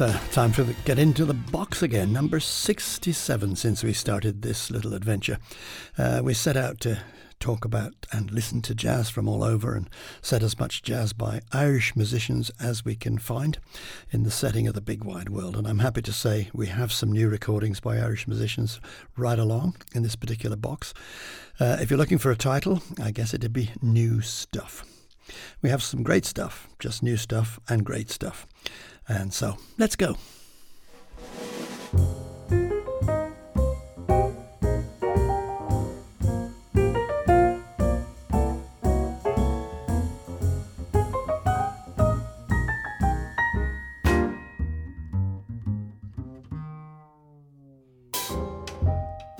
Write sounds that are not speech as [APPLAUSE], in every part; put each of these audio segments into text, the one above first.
It's uh, time to get into the box again. Number 67 since we started this little adventure. Uh, we set out to talk about and listen to jazz from all over and set as much jazz by Irish musicians as we can find in the setting of the big wide world. And I'm happy to say we have some new recordings by Irish musicians right along in this particular box. Uh, if you're looking for a title, I guess it'd be New Stuff. We have some great stuff, just new stuff and great stuff. And so let's go.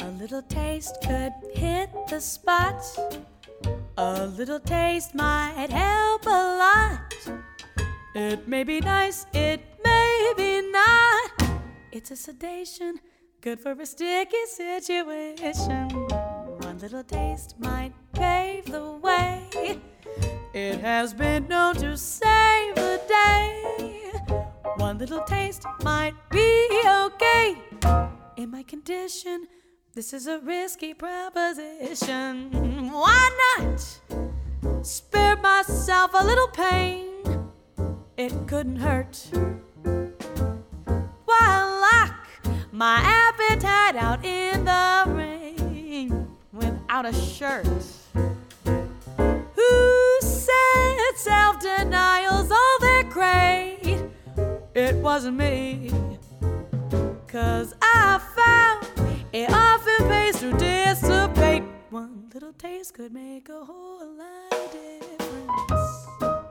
A little taste could hit the spot. A little taste might help a lot. It may be nice, it may be not. It's a sedation, good for a sticky situation. One little taste might pave the way. It has been known to save the day. One little taste might be okay. In my condition, this is a risky proposition. Why not spare myself a little pain? It couldn't hurt. Why lock my appetite out in the rain without a shirt? Who said self denial's all that great? It wasn't me. Cause I found it often pays to dissipate. One little taste could make a whole lot of difference.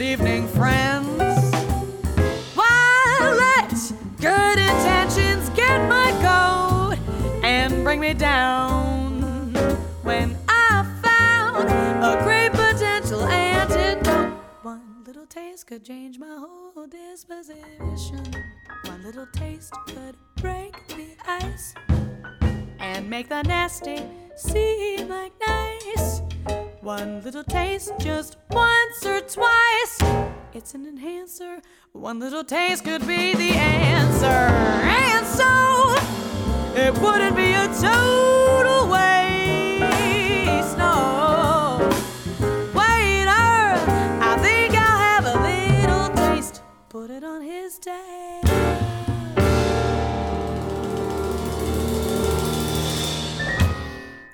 Good evening, friends. Why let good intentions get my coat and bring me down when I found a great potential antidote? One little taste could change my whole disposition. One little taste could break the ice and make the nasty seem like nice. One little taste, just once or twice. It's an enhancer. One little taste could be the answer. And so, it wouldn't be a total waste. No. Waiter, I think I'll have a little taste. Put it on his day.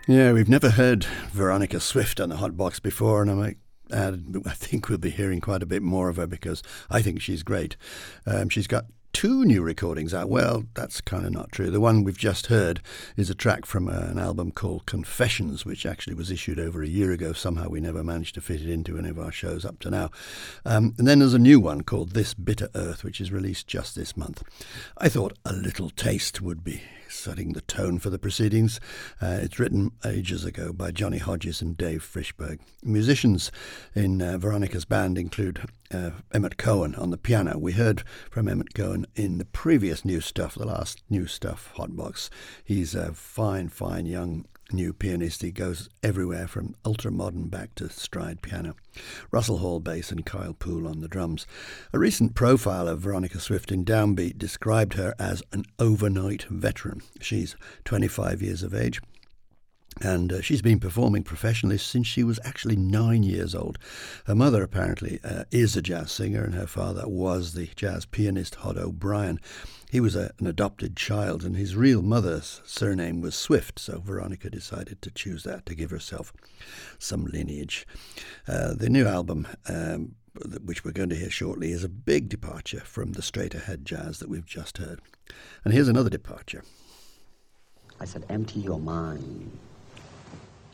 Yeah, we've never heard Veronica Swift on the Hot Box before, and I might add, I think we'll be hearing quite a bit more of her because I think she's great. Um, she's got two new recordings out. Well, that's kind of not true. The one we've just heard is a track from uh, an album called Confessions, which actually was issued over a year ago. Somehow we never managed to fit it into any of our shows up to now. Um, and then there's a new one called This Bitter Earth, which is released just this month. I thought a little taste would be setting the tone for the proceedings. Uh, it's written ages ago by Johnny Hodges and Dave Frishberg. Musicians in uh, Veronica's band include uh, Emmett Cohen on the piano. We heard from Emmett Cohen in the previous new stuff, the last new stuff hotbox. He's a fine, fine young new pianist. He goes everywhere from ultra modern back to stride piano. Russell Hall bass and Kyle Poole on the drums. A recent profile of Veronica Swift in Downbeat described her as an overnight veteran. She's 25 years of age. And uh, she's been performing professionally since she was actually nine years old. Her mother apparently uh, is a jazz singer, and her father was the jazz pianist Hod O'Brien. He was a, an adopted child, and his real mother's surname was Swift, so Veronica decided to choose that to give herself some lineage. Uh, the new album, um, which we're going to hear shortly, is a big departure from the straight ahead jazz that we've just heard. And here's another departure. I said, empty your mind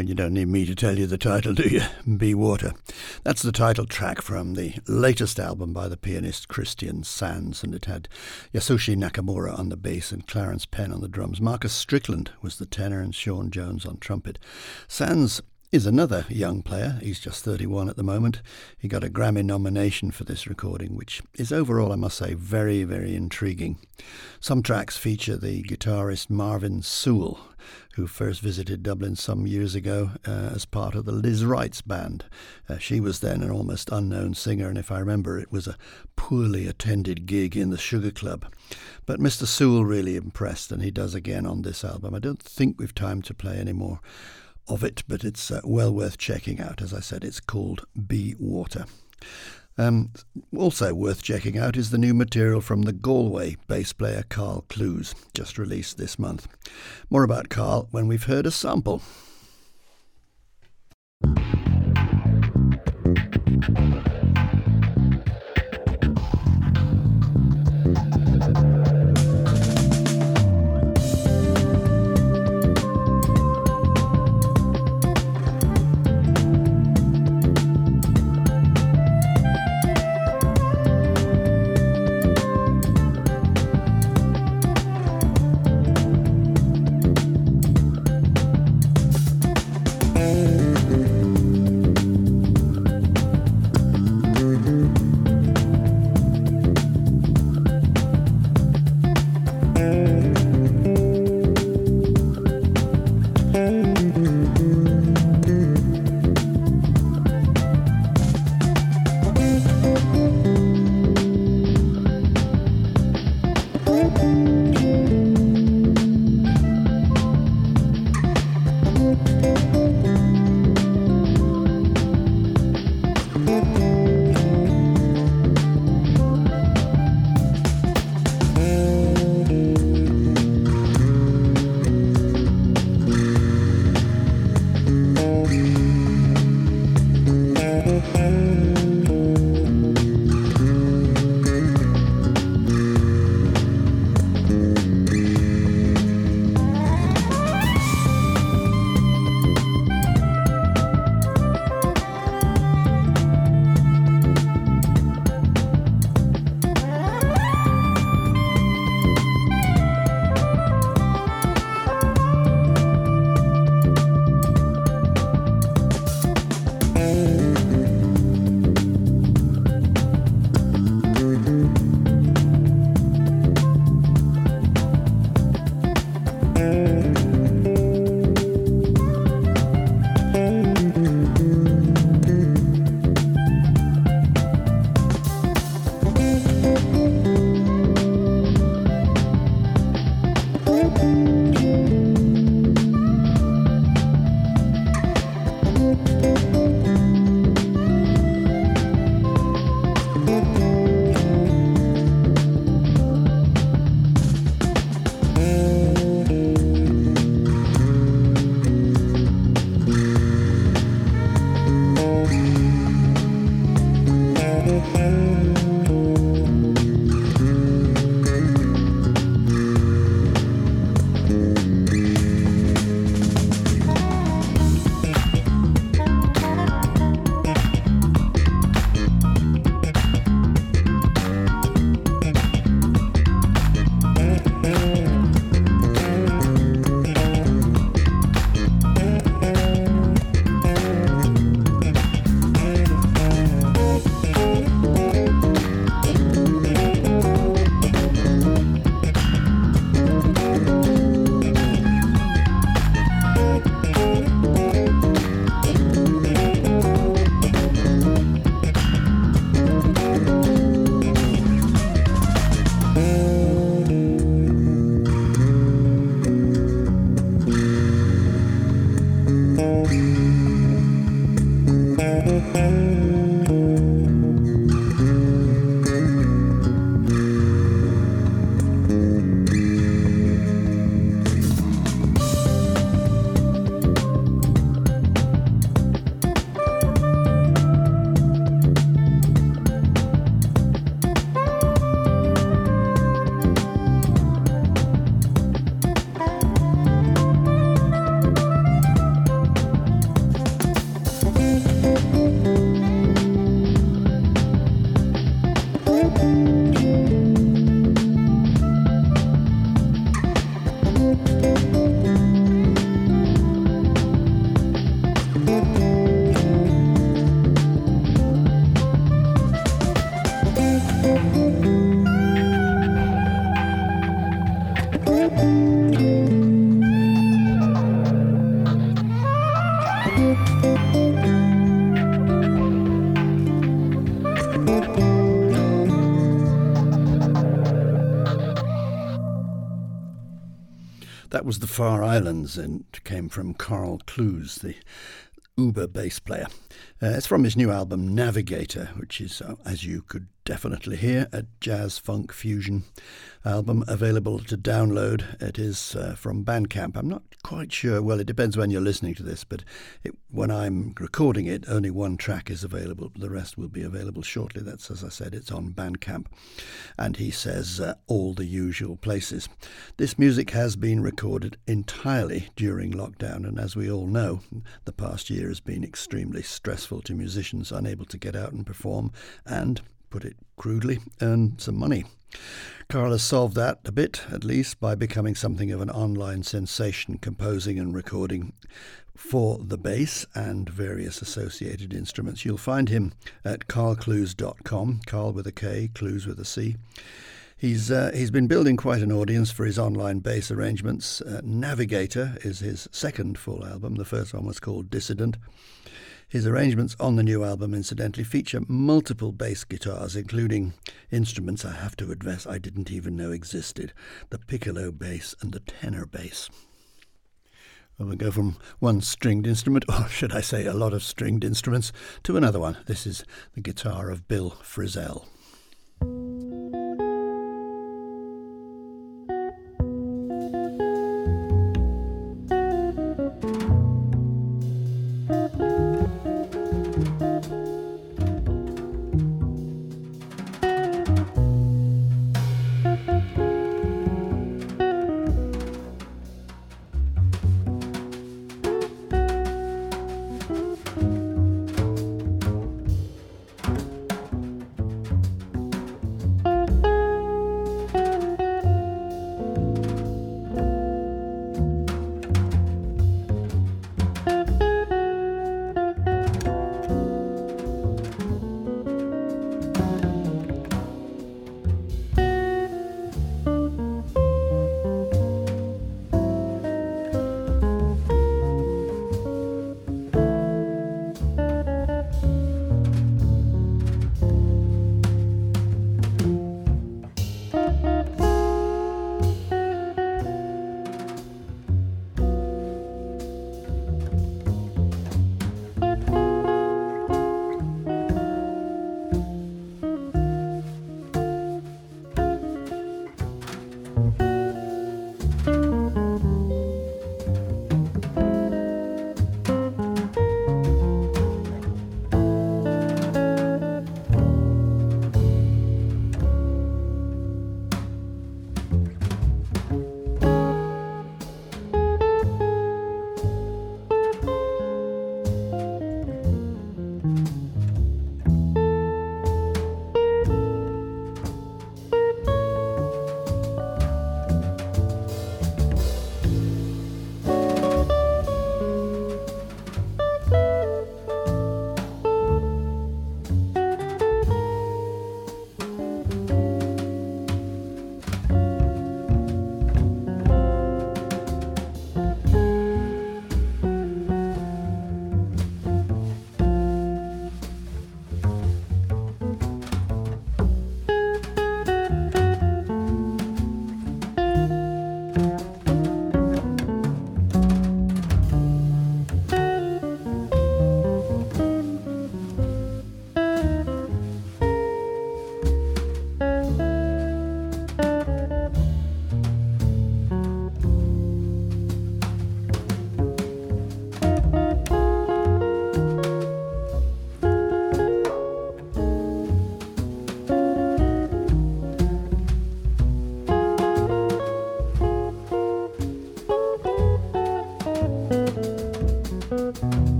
Well, you don't need me to tell you the title, do you? [LAUGHS] Be Water. That's the title track from the latest album by the pianist Christian Sands, and it had Yasushi Nakamura on the bass and Clarence Penn on the drums. Marcus Strickland was the tenor and Sean Jones on trumpet. Sands is another young player. He's just 31 at the moment. He got a Grammy nomination for this recording, which is overall, I must say, very, very intriguing. Some tracks feature the guitarist Marvin Sewell, who first visited Dublin some years ago uh, as part of the Lizz Wright's band. Uh, she was then an almost unknown singer, and if I remember, it was a poorly attended gig in the Sugar Club. But Mr. Sewell really impressed, and he does again on this album. I don't think we've time to play any more of it, but it's uh, well worth checking out. As I said, it's called Be Water. Um, also worth checking out is the new material from the Galway bass player Karl Clews, just released this month. More about Karl when we've heard a sample. That was the Far Islands and came from Karl Clews, the Uber bass player. Uh, it's from his new album Navigator, which is, uh, as you could definitely hear, a jazz funk fusion album available to download. It is uh, from Bandcamp. I'm not quite sure. Well, it depends when you're listening to this, but it, when I'm recording it, only one track is available. The rest will be available shortly. That's, as I said, it's on Bandcamp. And he says uh, all the usual places. This music has been recorded entirely during lockdown, and as we all know, the past year has been extremely stressful to musicians unable to get out and perform and put it crudely, earn some money. Karl has solved that a bit, at least, by becoming something of an online sensation, composing and recording for the bass and various associated instruments. You'll find him at karlclews.com, Karl with a K, Clews with a C. He's, uh, he's been building quite an audience for his online bass arrangements. Uh, Navigator is his second full album. The first one was called Dissident. His arrangements on the new album, incidentally, feature multiple bass guitars, including instruments I have to admit I didn't even know existed the piccolo bass and the tenor bass. Well, we'll go from one stringed instrument, [LAUGHS] or should I say a lot of stringed instruments, to another one. This is the guitar of Bill Frisell.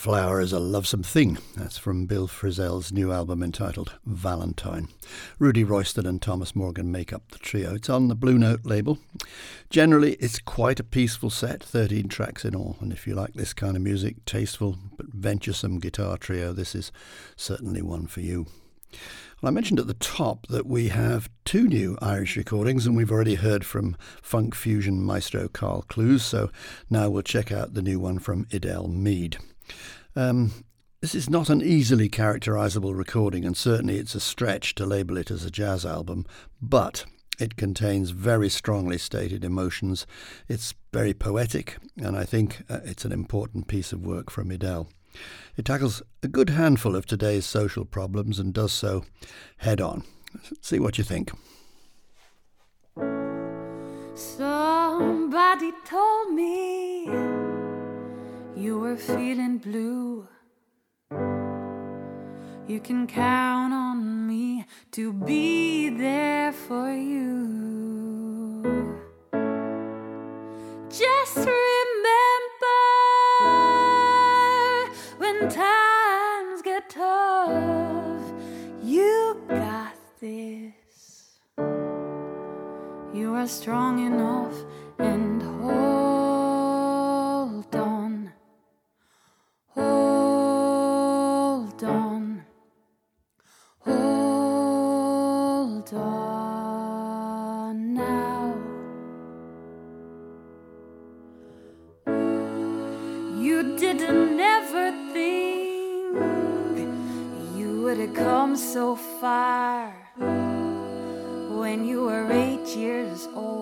Flower is a Lovesome Thing. That's from Bill Frisell's new album entitled Valentine. Rudy Royston and Thomas Morgan make up the trio. It's on the Blue Note label. Generally, it's quite a peaceful set, 13 tracks in all. And if you like this kind of music, tasteful but venturesome guitar trio, this is certainly one for you. Well, I mentioned at the top that we have two new Irish recordings, and we've already heard from funk fusion maestro Karl Clews, so now we'll check out the new one from Edel Meade. Um, this is not an easily characterizable recording, and certainly it's a stretch to label it as a jazz album, but it contains very strongly stated emotions. It's very poetic, and I think uh, it's an important piece of work from Edel. It tackles a good handful of today's social problems and does so head on. See what you think. Somebody told me you were feeling blue. You can count on me to be there for you. Just remember when times get tough, you got this. You are strong enough and hold so far. When you were eight years old,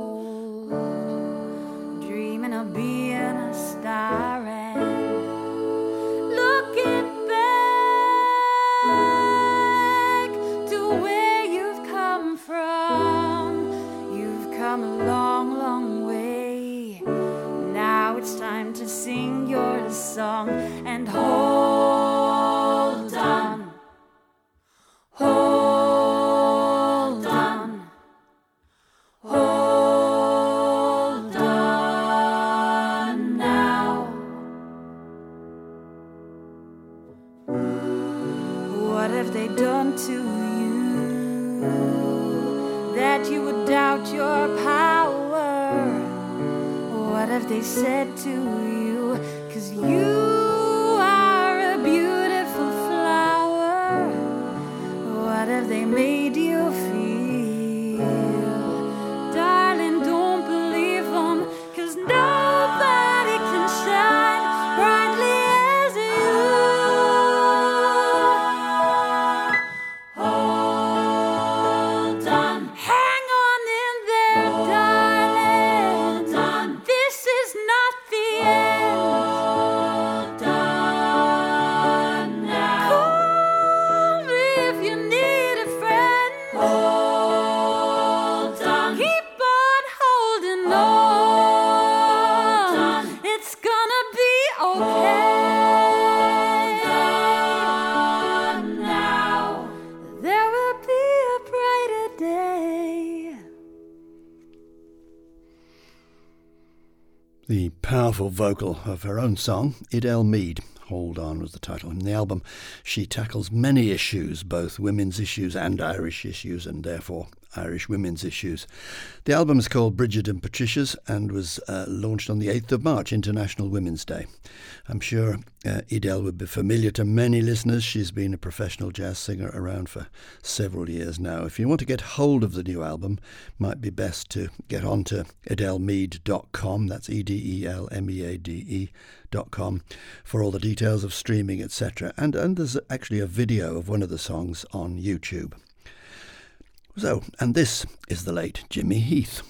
Powerful vocal of her own song, Edel Meade. Hold On was the title. In the album, she tackles many issues, both women's issues and Irish issues, and therefore Irish women's issues. The album is called Bridget and Patricia's and was uh, launched on the 8th of March, International Women's Day. I'm sure uh, Edel would be familiar to many listeners. She's been a professional jazz singer around for several years now. If you want to get hold of the new album, might be best to get on to edelmeade.com. That's E D E L M E A D E dot com for all the details of streaming, etc. And and there's actually a video of one of the songs on YouTube. So, and this is the late Jimmy Heath.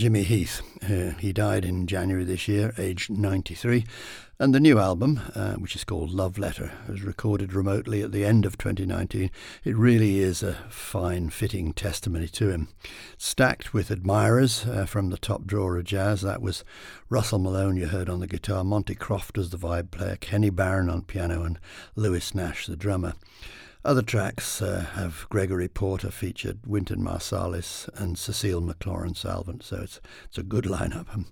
Jimmy Heath. Uh, he died in January this year, aged 93. And the new album, uh, which is called Love Letter, was recorded remotely at the end of 2019. It really is a fine, fitting testimony to him. Stacked with admirers uh, from the top drawer of jazz, that was Russell Malone, you heard on the guitar, Monte Croft as the vibe player, Kenny Barron on piano, and Lewis Nash, the drummer. Other tracks uh, have Gregory Porter featured, Wynton Marsalis, and Cecile McLorin Salvant, so it's, it's a good lineup.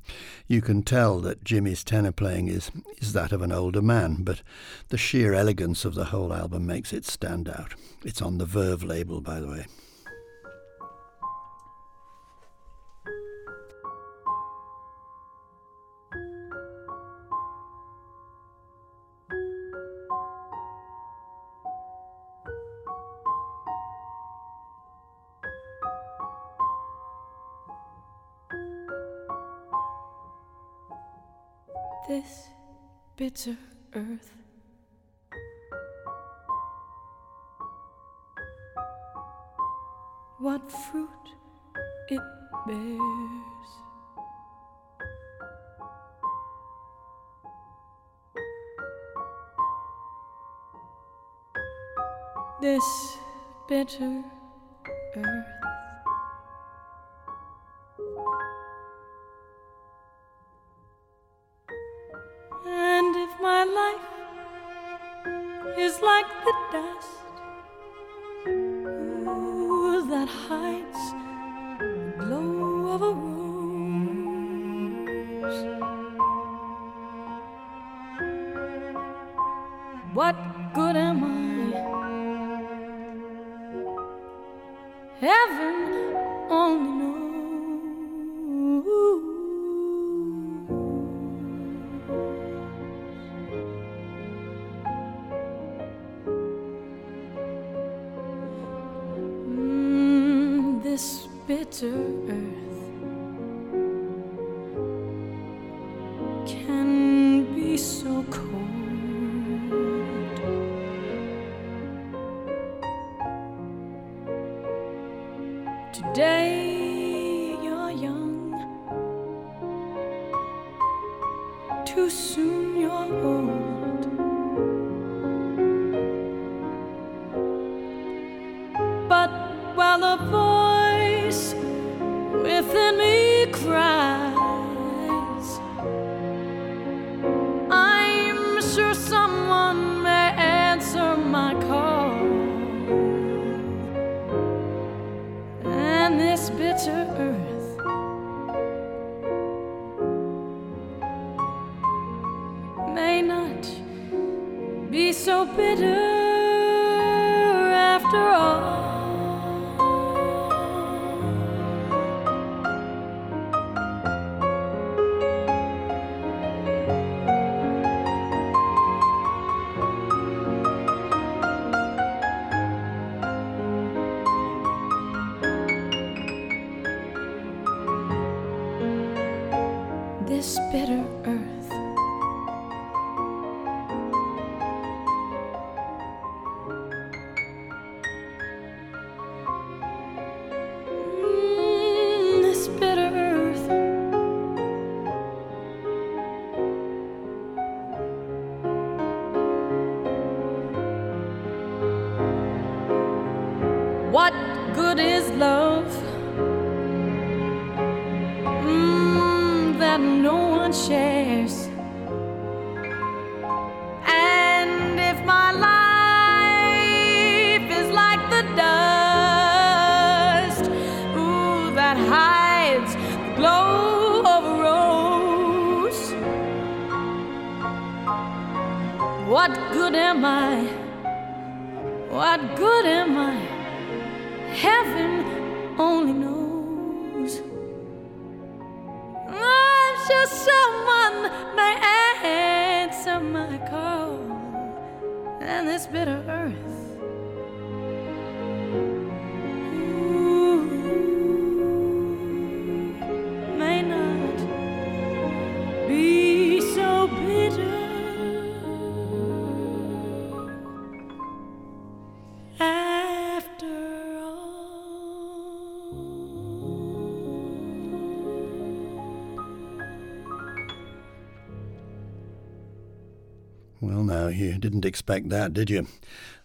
You can tell that Jimmy's tenor playing is, is that of an older man, but the sheer elegance of the whole album makes it stand out. It's on the Verve label, by the way. This bitter earth. What fruit earth. May not be so bitter Well, now, you didn't expect that, did you?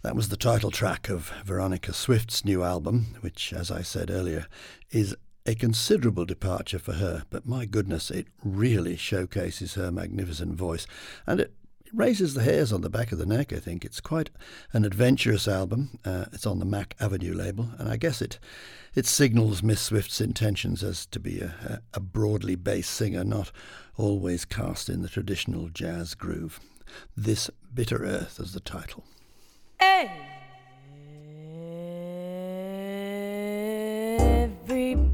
That was the title track of Veronica Swift's new album, which, as I said earlier, is a considerable departure for her, but my goodness, it really showcases her magnificent voice. And it raises the hairs on the back of the neck, I think. It's quite an adventurous album. Uh, it's on the Mack Avenue label, and I guess it it signals Miss Swift's intentions as to be a, a broadly based singer, not always cast in the traditional jazz groove. This Bitter Earth as the title.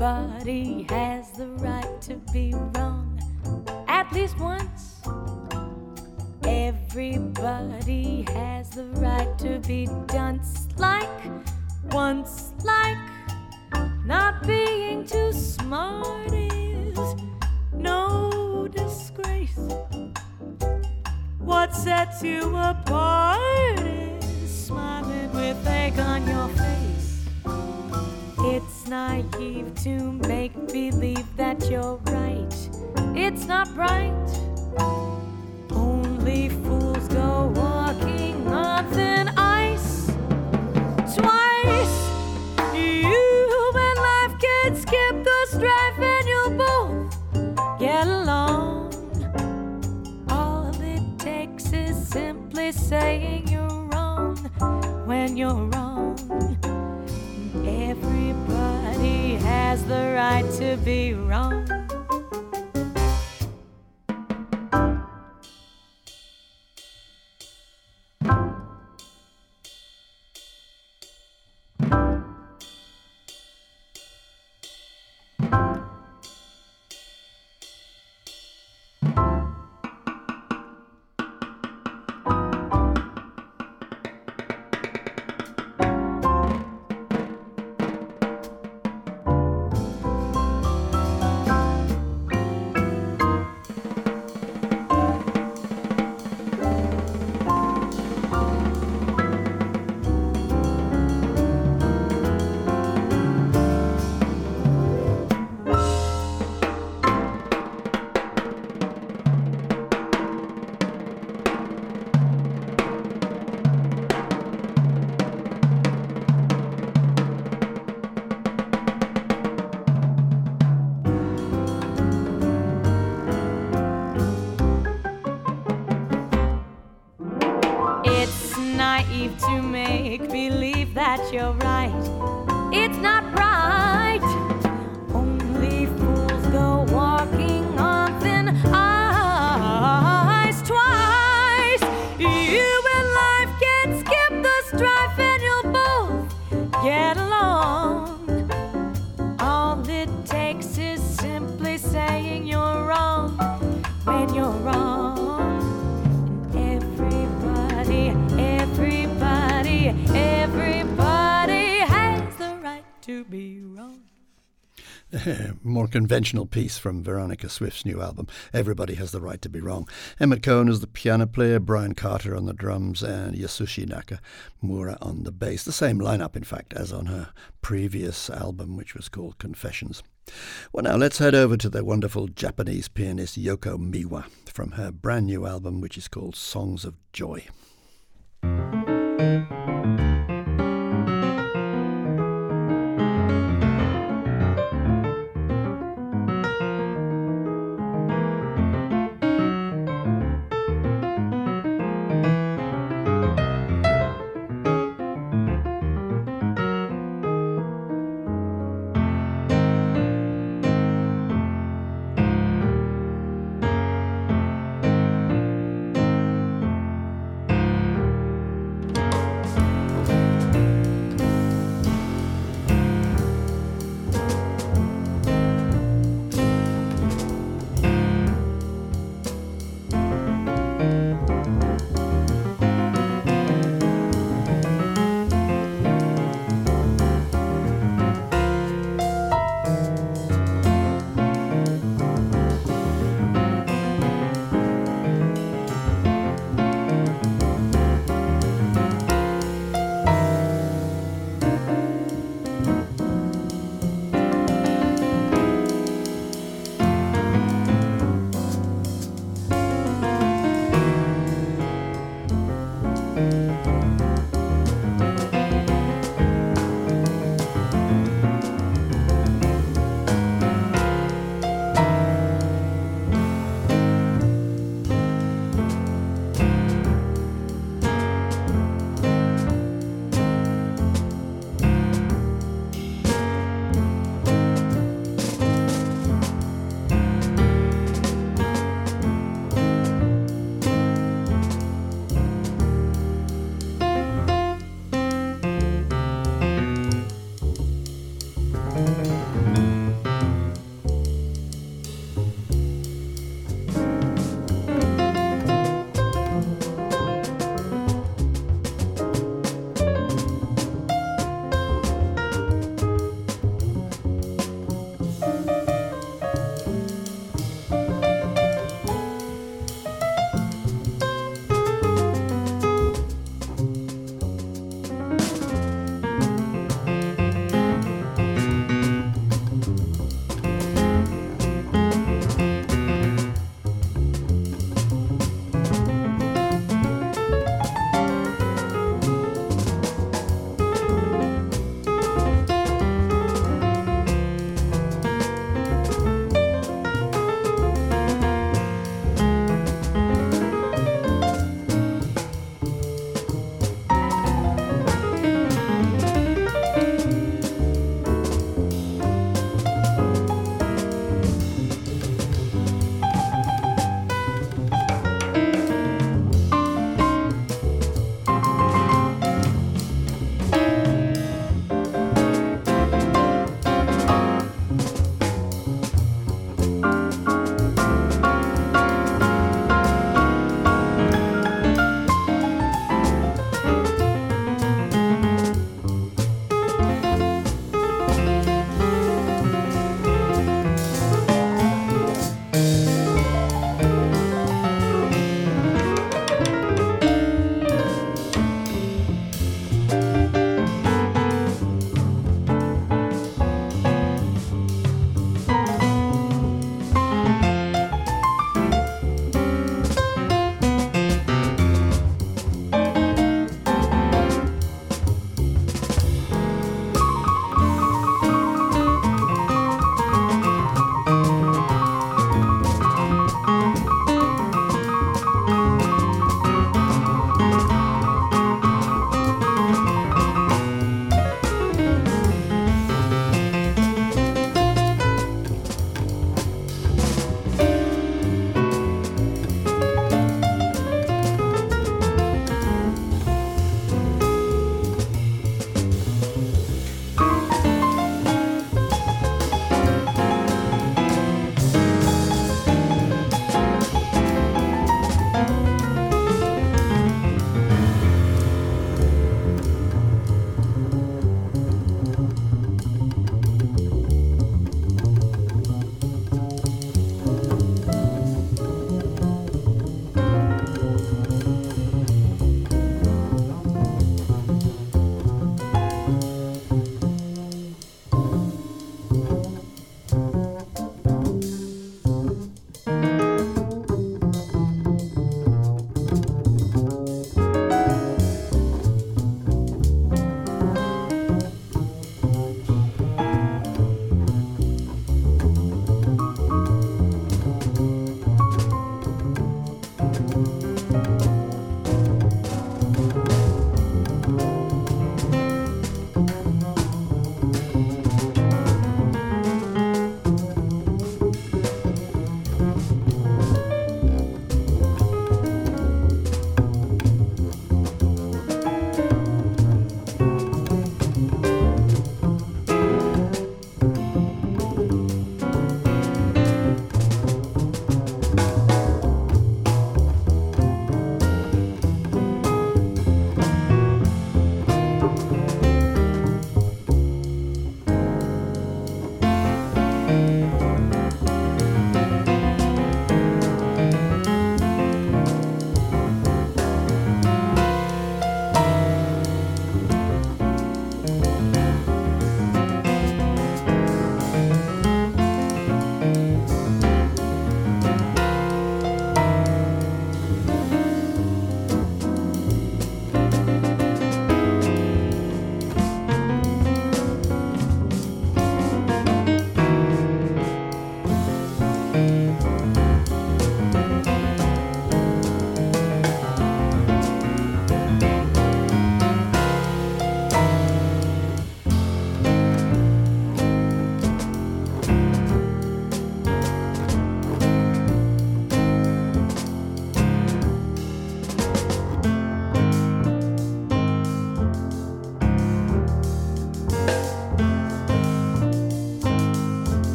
Everybody has the right to be wrong at least once. Everybody has the right to be dunce like once, like not being too smart is no disgrace. What sets you apart is smiling with egg on your face. It's naive to make believe that you're right. It's not bright. Only fools go walking on thin simply saying you're wrong when you're wrong. Everybody has the right to be wrong. Conventional piece from Veronica Swift's new album, Everybody Has the Right to Be Wrong. Emmet Cohen is the piano player, Bryan Carter on the drums, and Yasushi Nakamura on the bass. The same lineup, in fact, as on her previous album, which was called Confessions. Well, now let's head over to the wonderful Japanese pianist Yoko Miwa from her brand new album, which is called Songs of Joy.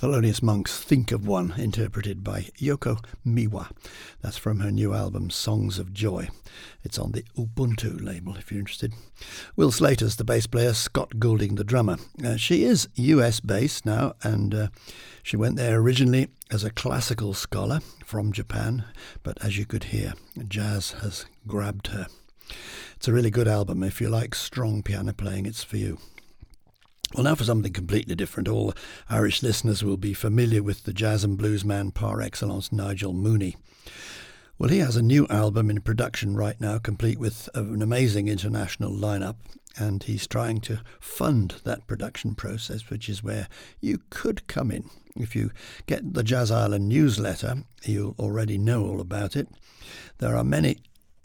Thelonious Monk's Think of One, interpreted by Yoko Miwa. That's from her new album, Songs of Joy. It's on the Ubuntu label if you're interested. Will Slater's the bass player, Scott Goulding the drummer. Uh, she is US based now, and uh, she went there originally as a classical scholar from Japan, but as you could hear, jazz has grabbed her. It's a really good album. If you like strong piano playing, it's for you. Well, now for something completely different. All Irish listeners will be familiar with the jazz and blues man par excellence, Nigel Mooney. Well, he has a new album in production right now, complete with an amazing international lineup, and he's trying to fund that production process, which is where you could come in. If you get the Jazz Island newsletter, you'll already know all about it. There are many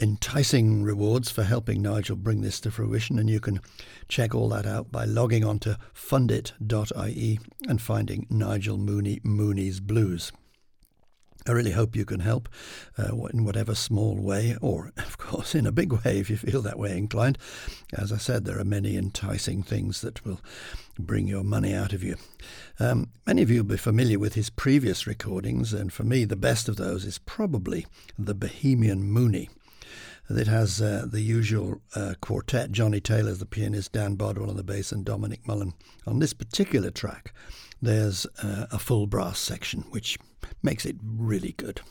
enticing rewards for helping Nigel bring this to fruition, and you can check all that out by logging on to fundit.ie and finding Nigel Mooney Mooney's Blues. I really hope you can help uh, in whatever small way, or [LAUGHS] of course in a big way if you feel that way inclined. As I said, there are many enticing things that will bring your money out of you. Um, many of you will be familiar with his previous recordings, and for me, the best of those is probably The Bohemian Mooney. It has uh, the usual uh, quartet Johnny Taylor, the pianist, Dan Bodwell on the bass, and Dominic Mullen. On this particular track, there's uh, a full brass section, which makes it really good.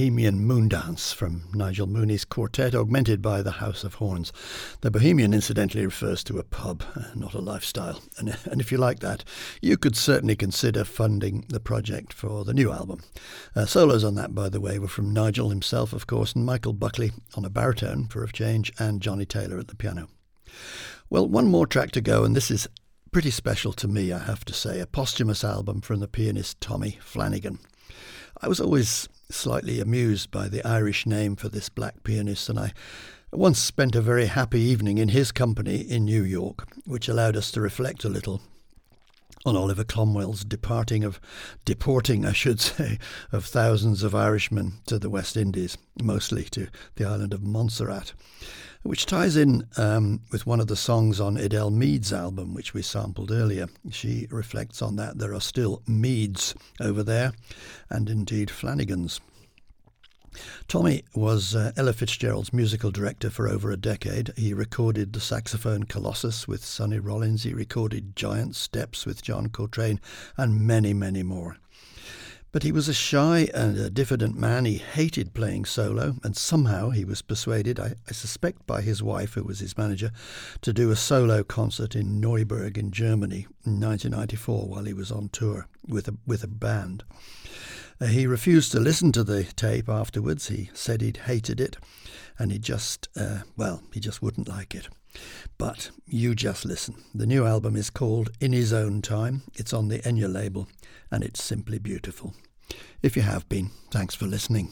Bohemian Moondance from Nigel Mooney's quartet, augmented by the House of Horns. The Bohemian, incidentally, refers to a pub, uh, not a lifestyle. And, and if you like that, you could certainly consider funding the project for the new album. Uh, solos on that, by the way, were from Nigel himself, of course, and Michael Buckley on a baritone, for a change, and Johnny Taylor at the piano. Well, one more track to go, and this is pretty special to me, I have to say, a posthumous album from the pianist Tommy Flanagan. I was always slightly amused by the Irish name for this black pianist, and I once spent a very happy evening in his company in New York, which allowed us to reflect a little on Oliver Cromwell's departing of deporting, I should say, of thousands of Irishmen to the West Indies, mostly to the island of Montserrat which ties in um, with one of the songs on Edel Meade's album, which we sampled earlier. She reflects on that. There are still Meades over there, and indeed Flanagans. Tommy was uh, Ella Fitzgerald's musical director for over a decade. He recorded the saxophone Colossus with Sonny Rollins. He recorded Giant Steps with John Coltrane and many, many more. But he was a shy and a diffident man. He hated playing solo, and somehow he was persuaded, I, I, suspect by his wife, who was his manager, to do a solo concert in Neuburg in Germany in 1994 while he was on tour with a, with a band. Uh, he refused to listen to the tape afterwards. He said he'd hated it, and he just, uh, well, he just wouldn't like it. But you just listen. The new album is called In His Own Time. It's on the Enja label, and it's simply beautiful. If you have been, thanks for listening.